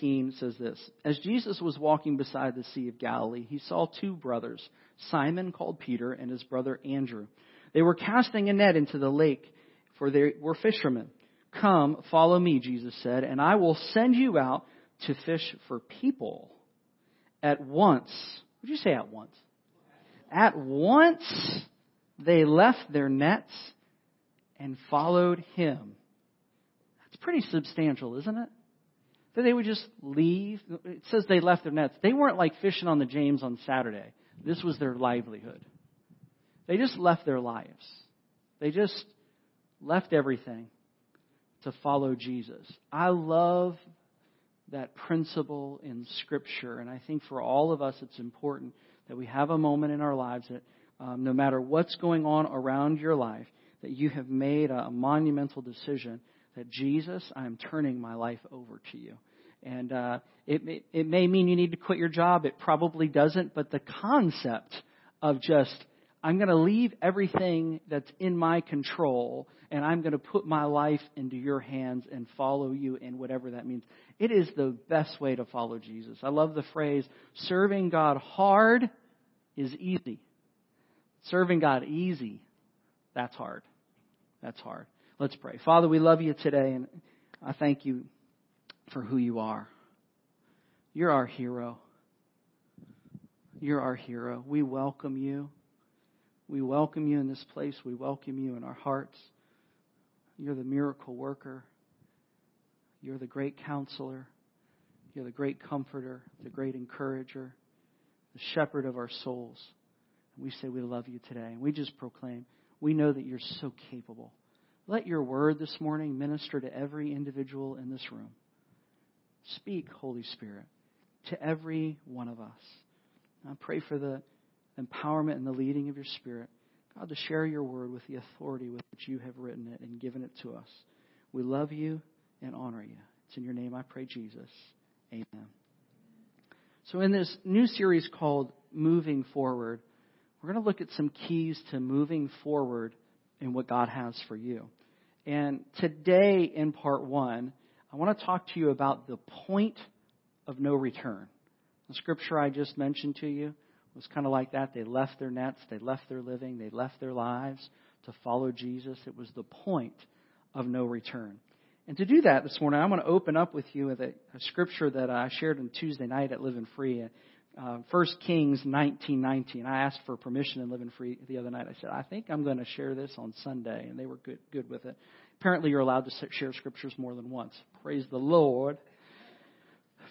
19 says this As Jesus was walking beside the Sea of Galilee, he saw two brothers, Simon called Peter and his brother Andrew. They were casting a net into the lake, for they were fishermen. Come, follow me, Jesus said, and I will send you out to fish for people. At once, would you say at once? At once they left their nets and followed him. That's pretty substantial, isn't it? That they would just leave. It says they left their nets. They weren't like fishing on the James on Saturday. This was their livelihood. They just left their lives. They just left everything to follow Jesus. I love that principle in Scripture, and I think for all of us it's important that we have a moment in our lives that um, no matter what's going on around your life, that you have made a, a monumental decision that Jesus, I am turning my life over to you. And uh, it, it, it may mean you need to quit your job. It probably doesn't, but the concept of just I'm going to leave everything that's in my control and I'm going to put my life into your hands and follow you in whatever that means. It is the best way to follow Jesus. I love the phrase, serving God hard is easy. Serving God easy, that's hard. That's hard. Let's pray. Father, we love you today and I thank you for who you are. You're our hero. You're our hero. We welcome you. We welcome you in this place. We welcome you in our hearts. You're the miracle worker. You're the great counselor. You're the great comforter, the great encourager, the shepherd of our souls. And we say we love you today. And we just proclaim, we know that you're so capable. Let your word this morning minister to every individual in this room. Speak, Holy Spirit, to every one of us. I pray for the empowerment and the leading of your Spirit. God, to share your word with the authority with which you have written it and given it to us. We love you and honor you. It's in your name I pray, Jesus. Amen. So, in this new series called Moving Forward, we're going to look at some keys to moving forward in what God has for you. And today, in part one, I want to talk to you about the point of no return. The scripture I just mentioned to you was kind of like that. They left their nets, they left their living, they left their lives to follow Jesus. It was the point of no return. And to do that this morning, I'm going to open up with you with a, a scripture that I shared on Tuesday night at Living Free. Uh, 1 Kings 19:19. I asked for permission in Living Free the other night. I said, I think I'm going to share this on Sunday, and they were good, good with it. Apparently, you're allowed to share scriptures more than once. Praise the Lord.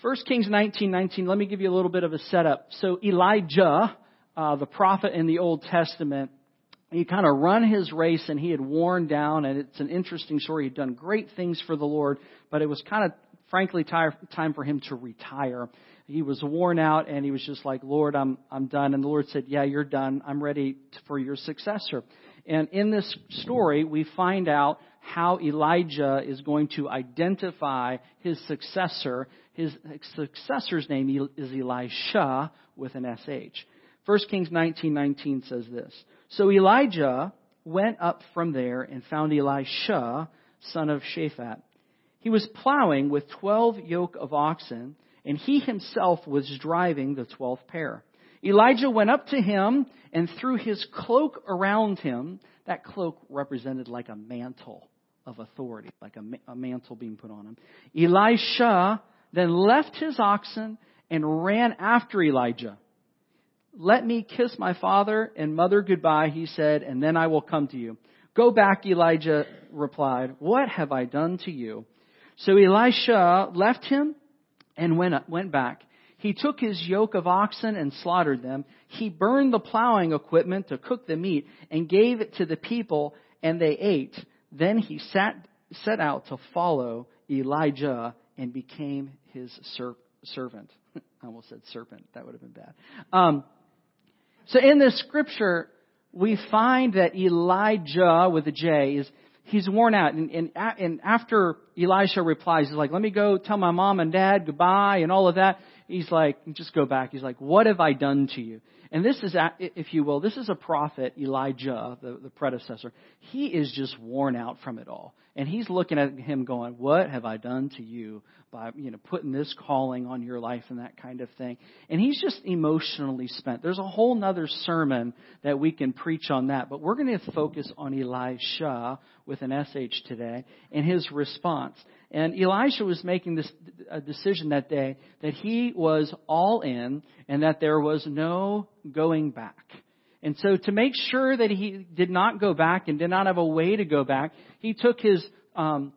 1 Kings 19, 19, let me give you a little bit of a setup. So Elijah, uh, the prophet in the Old Testament, he kind of run his race and he had worn down and it's an interesting story. He'd done great things for the Lord, but it was kind of frankly time for him to retire. He was worn out and he was just like, Lord, I'm, I'm done. And the Lord said, yeah, you're done. I'm ready for your successor. And in this story, we find out how Elijah is going to identify his successor his successor's name is Elisha with an SH. 1 Kings 19:19 says this. So Elijah went up from there and found Elisha, son of Shaphat. He was plowing with 12 yoke of oxen, and he himself was driving the 12th pair. Elijah went up to him and threw his cloak around him. That cloak represented like a mantle of authority, like a, a mantle being put on him. Elisha then left his oxen and ran after Elijah. Let me kiss my father and mother goodbye, he said, and then I will come to you. Go back, Elijah replied. What have I done to you? So Elisha left him and went, went back. He took his yoke of oxen and slaughtered them. He burned the plowing equipment to cook the meat and gave it to the people, and they ate. Then he sat, set out to follow Elijah and became his ser- servant. I almost said serpent. That would have been bad. Um, so in this scripture, we find that Elijah with a J is he's worn out, and, and, and after Elisha replies, he's like, "Let me go tell my mom and dad goodbye and all of that." He's like, "Just go back." He's like, "What have I done to you?" And this is, if you will, this is a prophet, Elijah, the, the predecessor. He is just worn out from it all. And he's looking at him going, What have I done to you by, you know, putting this calling on your life and that kind of thing? And he's just emotionally spent. There's a whole nother sermon that we can preach on that, but we're going to focus on Elisha with an SH today and his response. And Elisha was making this a decision that day that he was all in and that there was no going back. And so to make sure that he did not go back and did not have a way to go back, he took his um,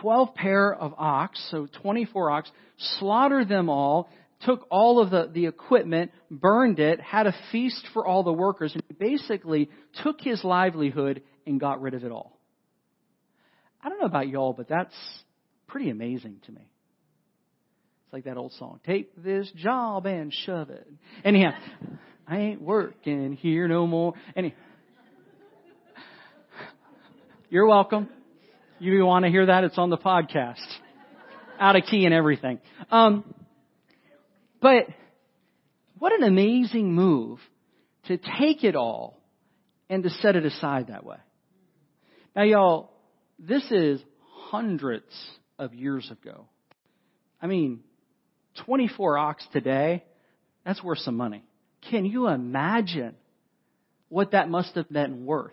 12 pair of ox, so 24 ox, slaughtered them all, took all of the, the equipment, burned it, had a feast for all the workers, and basically took his livelihood and got rid of it all. I don't know about y'all, but that's pretty amazing to me. It's like that old song, take this job and shove it. Anyhow, I ain't working here no more. Any, you're welcome. You want to hear that? It's on the podcast. Out of key and everything. Um, but what an amazing move to take it all and to set it aside that way. Now, y'all, this is hundreds of years ago. I mean, 24 ox today, that's worth some money. Can you imagine what that must have been worth?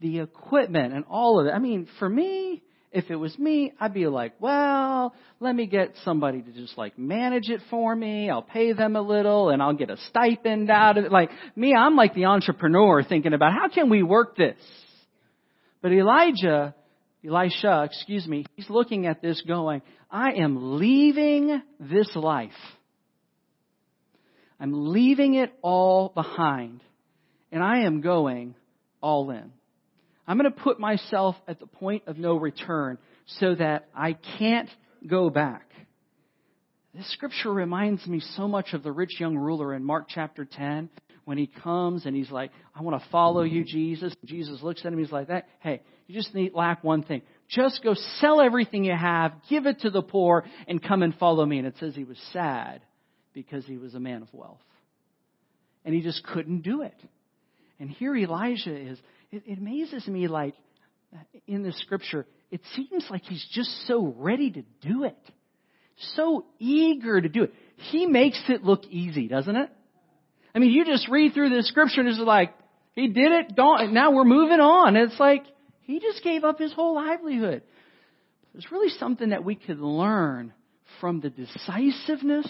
The equipment and all of it. I mean, for me, if it was me, I'd be like, well, let me get somebody to just like manage it for me. I'll pay them a little and I'll get a stipend out of it. Like me, I'm like the entrepreneur thinking about how can we work this? But Elijah Elisha, excuse me, he's looking at this going, I am leaving this life. I'm leaving it all behind. And I am going all in. I'm going to put myself at the point of no return so that I can't go back. This scripture reminds me so much of the rich young ruler in Mark chapter 10 when he comes and he's like, I want to follow you, Jesus. Jesus looks at him, he's like, that, hey, you just need lack one thing. Just go sell everything you have, give it to the poor, and come and follow me. And it says he was sad because he was a man of wealth. And he just couldn't do it. And here Elijah is. It, it amazes me like in the scripture, it seems like he's just so ready to do it. So eager to do it. He makes it look easy, doesn't it? I mean, you just read through the scripture and it's like, he did it, don't, now we're moving on. It's like, he just gave up his whole livelihood. There's really something that we could learn from the decisiveness,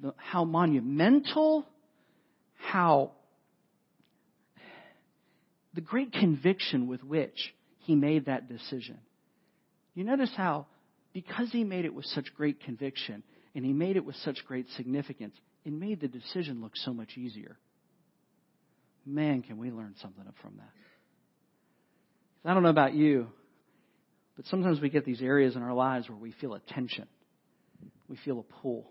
the, how monumental, how the great conviction with which he made that decision. You notice how, because he made it with such great conviction and he made it with such great significance, it made the decision look so much easier. Man, can we learn something from that? I don't know about you, but sometimes we get these areas in our lives where we feel a tension. We feel a pull.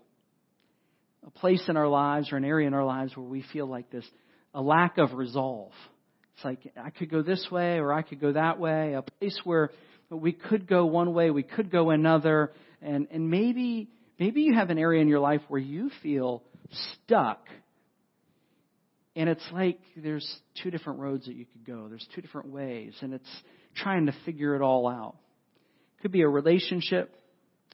A place in our lives or an area in our lives where we feel like this, a lack of resolve. It's like, I could go this way or I could go that way. A place where we could go one way, we could go another. And, and maybe, maybe you have an area in your life where you feel stuck and it's like there's two different roads that you could go. There's two different ways, and it's trying to figure it all out. It could be a relationship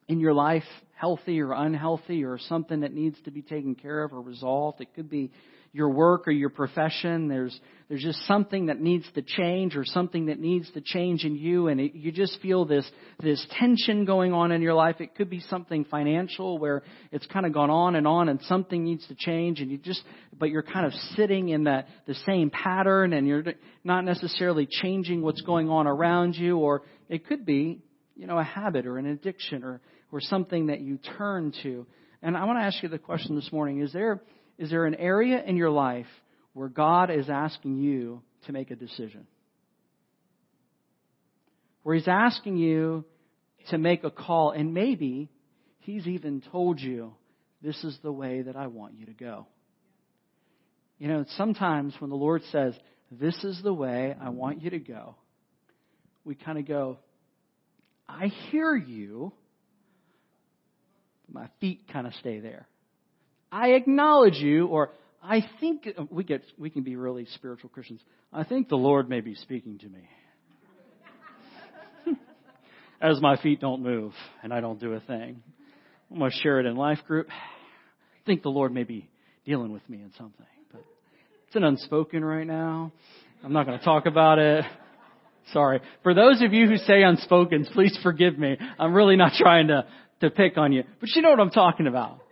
in your life, healthy or unhealthy, or something that needs to be taken care of or resolved. It could be your work or your profession. There's, there's just something that needs to change or something that needs to change in you and it, you just feel this, this tension going on in your life. It could be something financial where it's kind of gone on and on and something needs to change and you just, but you're kind of sitting in that, the same pattern and you're not necessarily changing what's going on around you or it could be, you know, a habit or an addiction or, or something that you turn to. And I want to ask you the question this morning, is there, is there an area in your life where God is asking you to make a decision? Where He's asking you to make a call, and maybe He's even told you, this is the way that I want you to go. You know, sometimes when the Lord says, this is the way I want you to go, we kind of go, I hear you. My feet kind of stay there. I acknowledge you, or I think we get we can be really spiritual Christians. I think the Lord may be speaking to me. As my feet don't move and I don't do a thing. I'm to share it in life group. I think the Lord may be dealing with me in something. But it's an unspoken right now. I'm not going to talk about it. Sorry. For those of you who say unspoken, please forgive me. I'm really not trying to, to pick on you. But you know what I'm talking about.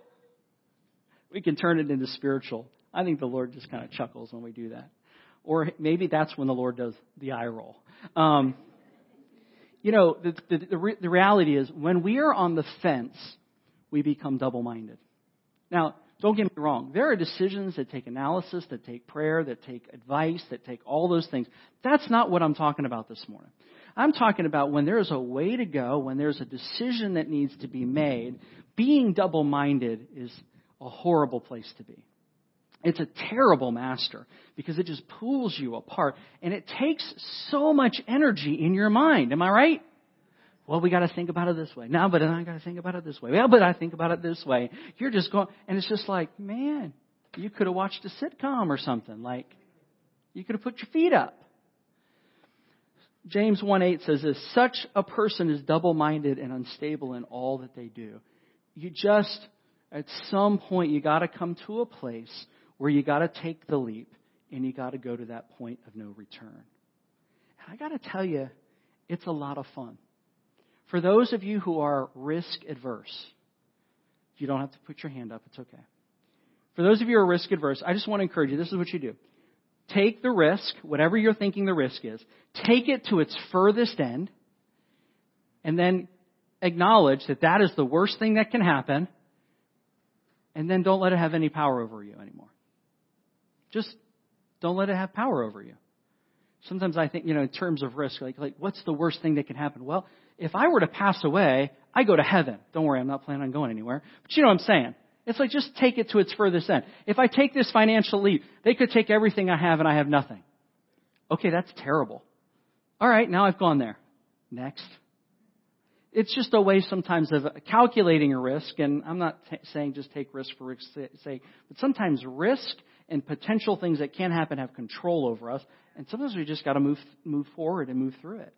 We can turn it into spiritual. I think the Lord just kind of chuckles when we do that. Or maybe that's when the Lord does the eye roll. Um, you know, the, the, the, re- the reality is when we are on the fence, we become double minded. Now, don't get me wrong. There are decisions that take analysis, that take prayer, that take advice, that take all those things. That's not what I'm talking about this morning. I'm talking about when there's a way to go, when there's a decision that needs to be made, being double minded is a horrible place to be. It's a terrible master because it just pulls you apart and it takes so much energy in your mind. Am I right? Well, we got to think about it this way. Now, but I got to think about it this way. Well, but I think about it this way. You're just going, and it's just like, man, you could have watched a sitcom or something. Like, you could have put your feet up. James 1 8 says this Such a person is double minded and unstable in all that they do. You just, at some point, you got to come to a place where you got to take the leap and you got to go to that point of no return. And I got to tell you, it's a lot of fun. For those of you who are risk adverse, you don't have to put your hand up, it's okay. For those of you who are risk adverse, I just want to encourage you this is what you do. Take the risk, whatever you're thinking the risk is, take it to its furthest end, and then acknowledge that that is the worst thing that can happen, and then don't let it have any power over you anymore. Just don't let it have power over you. Sometimes I think, you know, in terms of risk, like, like what's the worst thing that can happen? Well, if I were to pass away, I go to heaven. Don't worry, I'm not planning on going anywhere. But you know what I'm saying? It's like just take it to its furthest end. If I take this financial leap, they could take everything I have and I have nothing. Okay, that's terrible. All right, now I've gone there. Next. It's just a way sometimes of calculating a risk, and I'm not t- saying just take risk for risk's sake, but sometimes risk and potential things that can happen have control over us, and sometimes we just got to move move forward and move through it.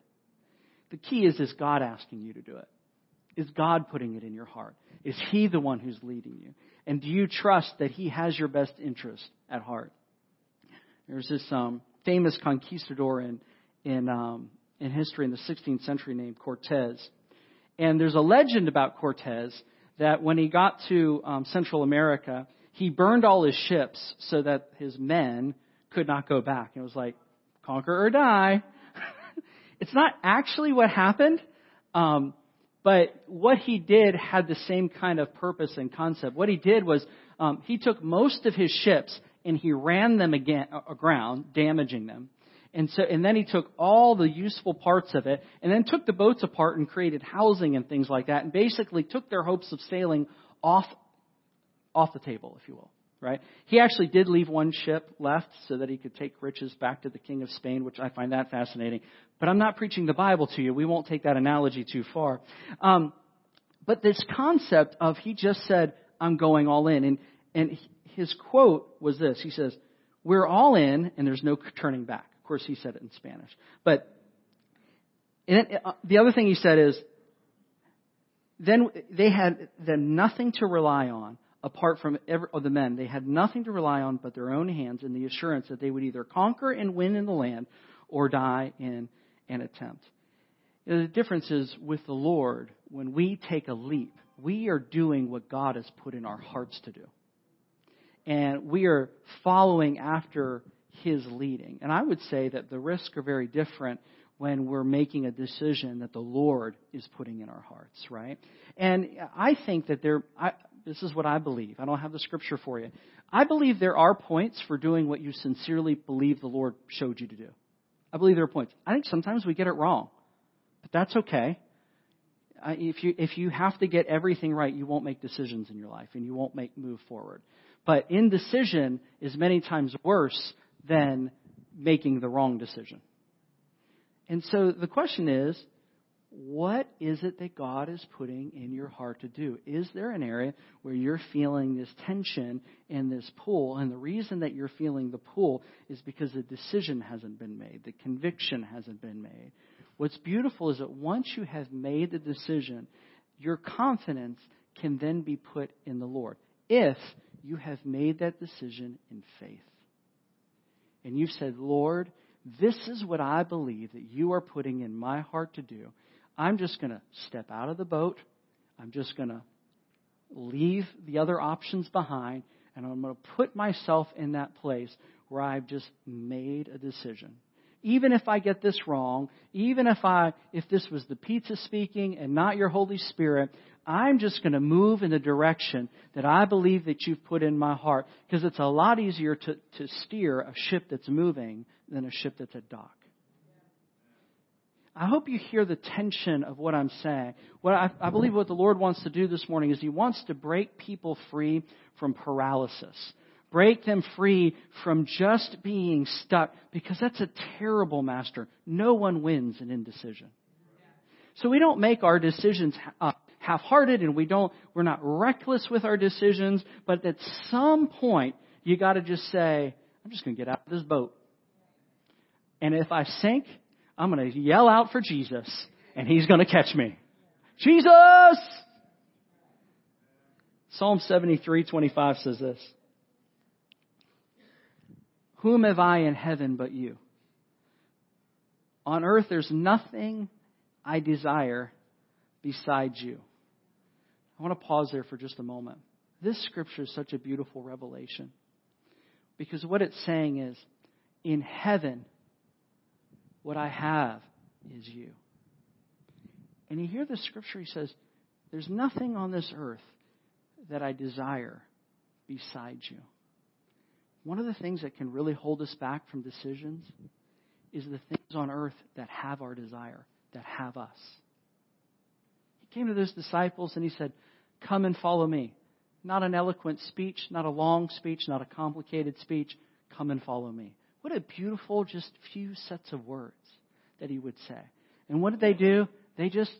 The key is is God asking you to do it? Is God putting it in your heart? Is He the one who's leading you? And do you trust that He has your best interest at heart? There's this um, famous conquistador in in um, in history in the 16th century named Cortez, and there's a legend about Cortez that when he got to um, Central America, he burned all his ships so that his men could not go back. It was like conquer or die. it's not actually what happened. Um, but what he did had the same kind of purpose and concept. What he did was um, he took most of his ships and he ran them again, aground, damaging them. And so, and then he took all the useful parts of it, and then took the boats apart and created housing and things like that, and basically took their hopes of sailing off, off the table, if you will right? He actually did leave one ship left so that he could take riches back to the king of Spain, which I find that fascinating. But I'm not preaching the Bible to you. We won't take that analogy too far. Um, but this concept of he just said, I'm going all in. And, and his quote was this. He says, we're all in and there's no turning back. Of course, he said it in Spanish. But uh, the other thing he said is, then they had then nothing to rely on apart from every, the men. They had nothing to rely on but their own hands and the assurance that they would either conquer and win in the land or die in an attempt. You know, the difference is with the Lord, when we take a leap, we are doing what God has put in our hearts to do. And we are following after His leading. And I would say that the risks are very different when we're making a decision that the Lord is putting in our hearts, right? And I think that there, I, this is what I believe. I don't have the scripture for you. I believe there are points for doing what you sincerely believe the Lord showed you to do. I believe there are points. I think sometimes we get it wrong, but that's okay. If you if you have to get everything right, you won't make decisions in your life and you won't make move forward. But indecision is many times worse than making the wrong decision. And so the question is, what is it that God is putting in your heart to do? Is there an area where you're feeling this tension and this pull? And the reason that you're feeling the pull is because the decision hasn't been made, the conviction hasn't been made. What's beautiful is that once you have made the decision, your confidence can then be put in the Lord. If you have made that decision in faith. And you've said, Lord, this is what I believe that you are putting in my heart to do. I'm just going to step out of the boat. I'm just going to leave the other options behind, and I'm going to put myself in that place where I've just made a decision. Even if I get this wrong, even if I if this was the pizza speaking and not your Holy Spirit, I'm just going to move in the direction that I believe that you've put in my heart because it's a lot easier to, to steer a ship that's moving than a ship that's at dock. I hope you hear the tension of what I'm saying. What I, I believe what the Lord wants to do this morning is He wants to break people free from paralysis. Break them free from just being stuck because that's a terrible master. No one wins in indecision. So we don't make our decisions uh, half-hearted and we don't, we're not reckless with our decisions, but at some point you gotta just say, I'm just gonna get out of this boat. And if I sink, I'm going to yell out for Jesus and he's going to catch me. Jesus! Psalm 73:25 says this. Whom have I in heaven but you? On earth there's nothing I desire besides you. I want to pause there for just a moment. This scripture is such a beautiful revelation. Because what it's saying is, in heaven, what I have is you. And you hear the scripture, he says, There's nothing on this earth that I desire besides you. One of the things that can really hold us back from decisions is the things on earth that have our desire, that have us. Came to those disciples and he said, Come and follow me. Not an eloquent speech, not a long speech, not a complicated speech. Come and follow me. What a beautiful, just few sets of words that he would say. And what did they do? They just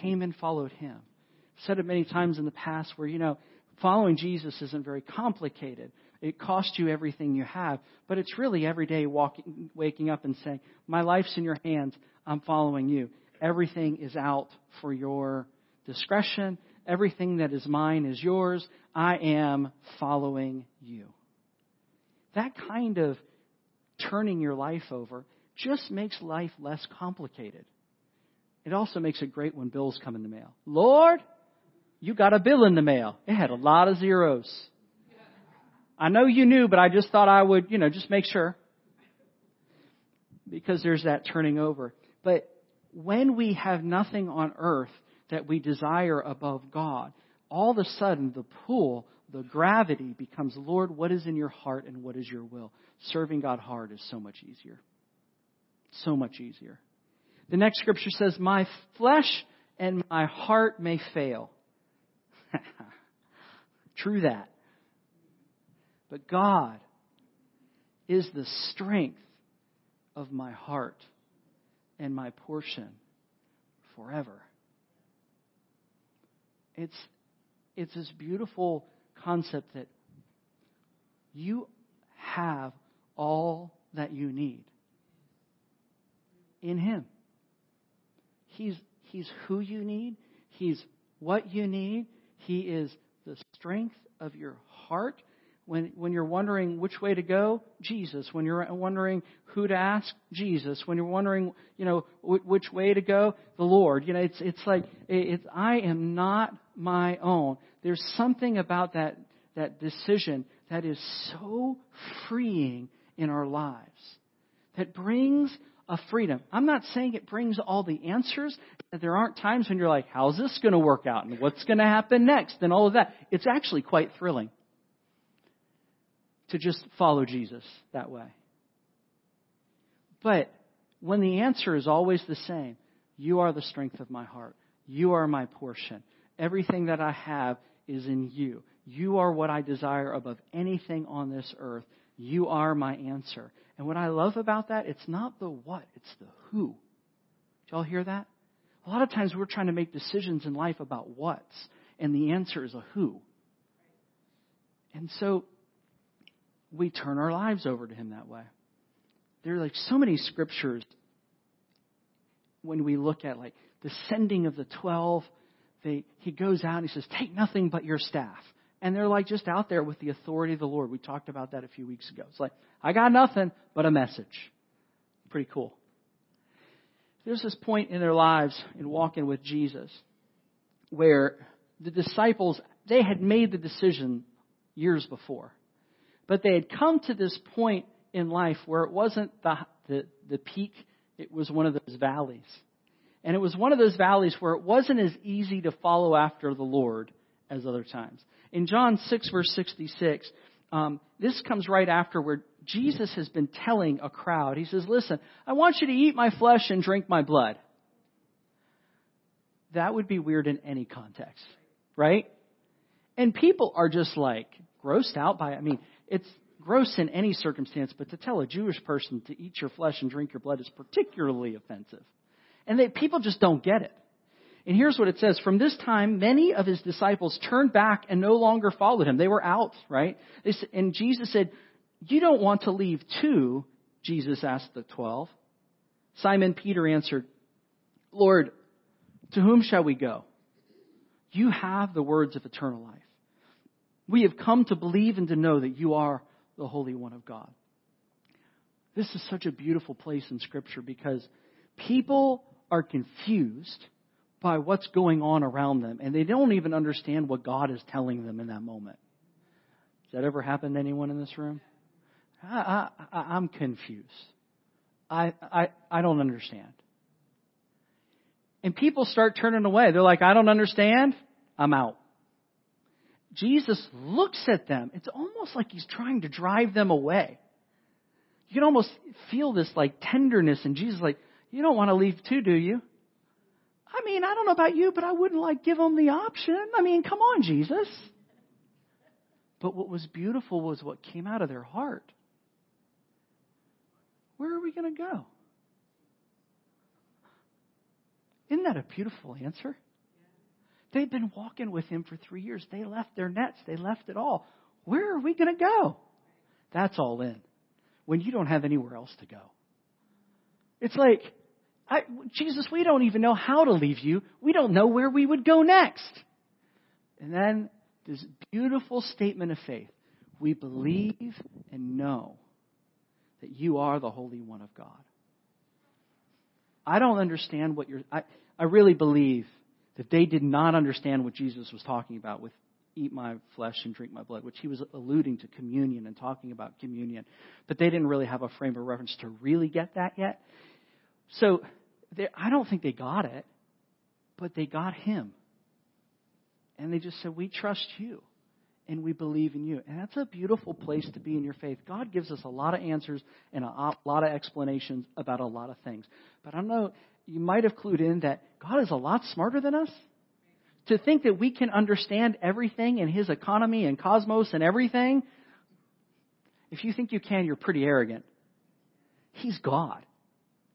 came and followed him. I've said it many times in the past where, you know, following Jesus isn't very complicated. It costs you everything you have, but it's really every day walking, waking up and saying, My life's in your hands. I'm following you. Everything is out for your discretion. Everything that is mine is yours. I am following you. That kind of turning your life over just makes life less complicated. It also makes it great when bills come in the mail. Lord, you got a bill in the mail. It had a lot of zeros. I know you knew, but I just thought I would, you know, just make sure. Because there's that turning over. But when we have nothing on earth that we desire above God, all of a sudden the pull the gravity becomes, Lord, what is in your heart and what is your will? Serving God hard is so much easier. So much easier. The next scripture says, My flesh and my heart may fail. True that. But God is the strength of my heart and my portion forever. It's, it's this beautiful concept that you have all that you need in Him. He's, he's who you need, He's what you need, He is the strength of your heart. When, when you're wondering which way to go, Jesus. When you're wondering who to ask, Jesus. When you're wondering, you know, which way to go, the Lord. You know, it's, it's like, it's, I am not my own. There's something about that, that decision that is so freeing in our lives. That brings a freedom. I'm not saying it brings all the answers. There aren't times when you're like, how's this going to work out? And what's going to happen next? And all of that. It's actually quite thrilling to just follow Jesus that way. But when the answer is always the same, you are the strength of my heart. You are my portion. Everything that I have is in you. You are what I desire above anything on this earth. You are my answer. And what I love about that, it's not the what, it's the who. Did y'all hear that? A lot of times we're trying to make decisions in life about what's, and the answer is a who. And so we turn our lives over to Him that way. There are like so many scriptures when we look at like the sending of the 12. They, he goes out and he says, Take nothing but your staff. And they're like just out there with the authority of the Lord. We talked about that a few weeks ago. It's like, I got nothing but a message. Pretty cool. There's this point in their lives in walking with Jesus where the disciples, they had made the decision years before. But they had come to this point in life where it wasn't the, the, the peak, it was one of those valleys. And it was one of those valleys where it wasn't as easy to follow after the Lord as other times. In John 6, verse 66, um, this comes right after where Jesus has been telling a crowd, He says, Listen, I want you to eat my flesh and drink my blood. That would be weird in any context, right? And people are just like grossed out by it. I mean, it's gross in any circumstance, but to tell a Jewish person to eat your flesh and drink your blood is particularly offensive. And they, people just don't get it. And here's what it says. From this time, many of his disciples turned back and no longer followed him. They were out, right? And Jesus said, You don't want to leave too? Jesus asked the twelve. Simon Peter answered, Lord, to whom shall we go? You have the words of eternal life. We have come to believe and to know that you are the Holy One of God. This is such a beautiful place in Scripture because people are confused by what's going on around them, and they don't even understand what God is telling them in that moment. Has that ever happened to anyone in this room? I, I'm confused. I, I, I don't understand. And people start turning away. They're like, I don't understand. I'm out. Jesus looks at them. It's almost like he's trying to drive them away. You can almost feel this like tenderness, and Jesus like, you don't want to leave too, do you? I mean, I don't know about you, but I wouldn't like give them the option. I mean, come on, Jesus. But what was beautiful was what came out of their heart. Where are we going to go? Isn't that a beautiful answer? They've been walking with him for three years. They left their nets, they left it all. Where are we going to go? That's all in. When you don't have anywhere else to go. It's like, I, Jesus, we don't even know how to leave you. We don't know where we would go next. And then this beautiful statement of faith. We believe and know that you are the Holy One of God. I don't understand what you're, I, I really believe that they did not understand what Jesus was talking about with eat my flesh and drink my blood, which he was alluding to communion and talking about communion. But they didn't really have a frame of reference to really get that yet. So they, I don't think they got it, but they got him. And they just said, We trust you and we believe in you. And that's a beautiful place to be in your faith. God gives us a lot of answers and a lot of explanations about a lot of things. But I don't know, you might have clued in that God is a lot smarter than us. To think that we can understand everything in His economy and cosmos and everything, if you think you can, you're pretty arrogant. He's God,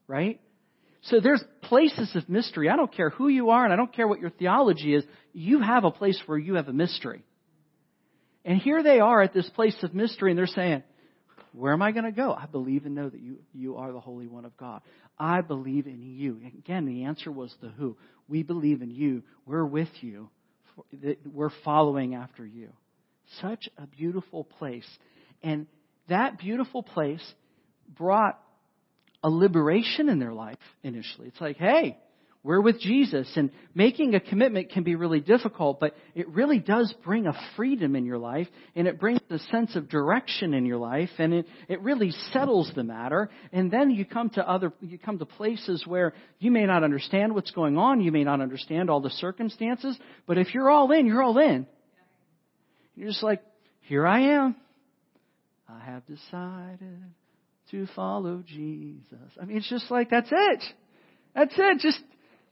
right? So there's places of mystery. I don't care who you are and I don't care what your theology is. You have a place where you have a mystery. And here they are at this place of mystery and they're saying, where am I going to go? I believe and know that you, you are the Holy One of God. I believe in you. Again, the answer was the who. We believe in you. We're with you. We're following after you. Such a beautiful place. And that beautiful place brought a liberation in their life initially. It's like, hey, we're with Jesus. And making a commitment can be really difficult, but it really does bring a freedom in your life, and it brings a sense of direction in your life, and it, it really settles the matter. And then you come to other, you come to places where you may not understand what's going on, you may not understand all the circumstances, but if you're all in, you're all in. You're just like, here I am. I have decided to follow Jesus. I mean, it's just like, that's it. That's it. Just,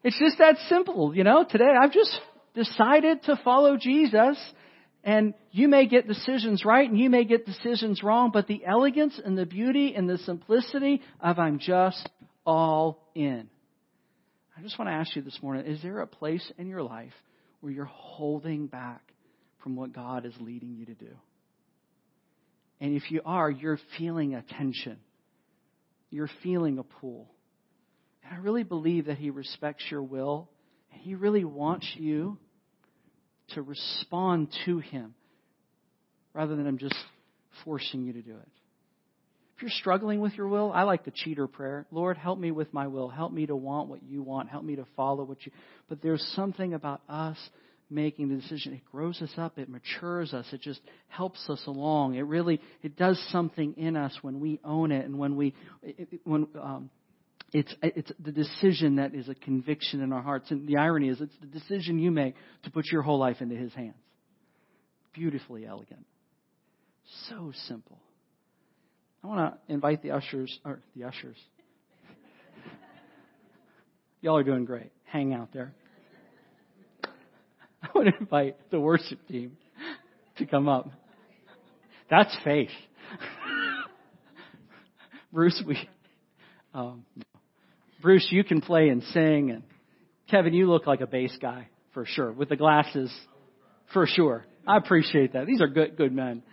it's just that simple, you know. Today, I've just decided to follow Jesus. And you may get decisions right and you may get decisions wrong, but the elegance and the beauty and the simplicity of I'm just all in. I just want to ask you this morning is there a place in your life where you're holding back from what God is leading you to do? And if you are, you're feeling a tension, you're feeling a pull. And I really believe that He respects your will, and He really wants you to respond to Him rather than Him just forcing you to do it. If you're struggling with your will, I like the cheater prayer. Lord, help me with my will. Help me to want what you want. Help me to follow what you. But there's something about us making the decision. It grows us up. It matures us. It just helps us along. It really it does something in us when we own it and when we it, when um, it's it's the decision that is a conviction in our hearts. And the irony is, it's the decision you make to put your whole life into His hands. Beautifully elegant. So simple. I want to invite the ushers, or the ushers. Y'all are doing great. Hang out there. I want to invite the worship team to come up. That's faith. Bruce, we, um, Bruce, you can play and sing, and Kevin, you look like a bass guy for sure with the glasses, for sure. I appreciate that. These are good, good men.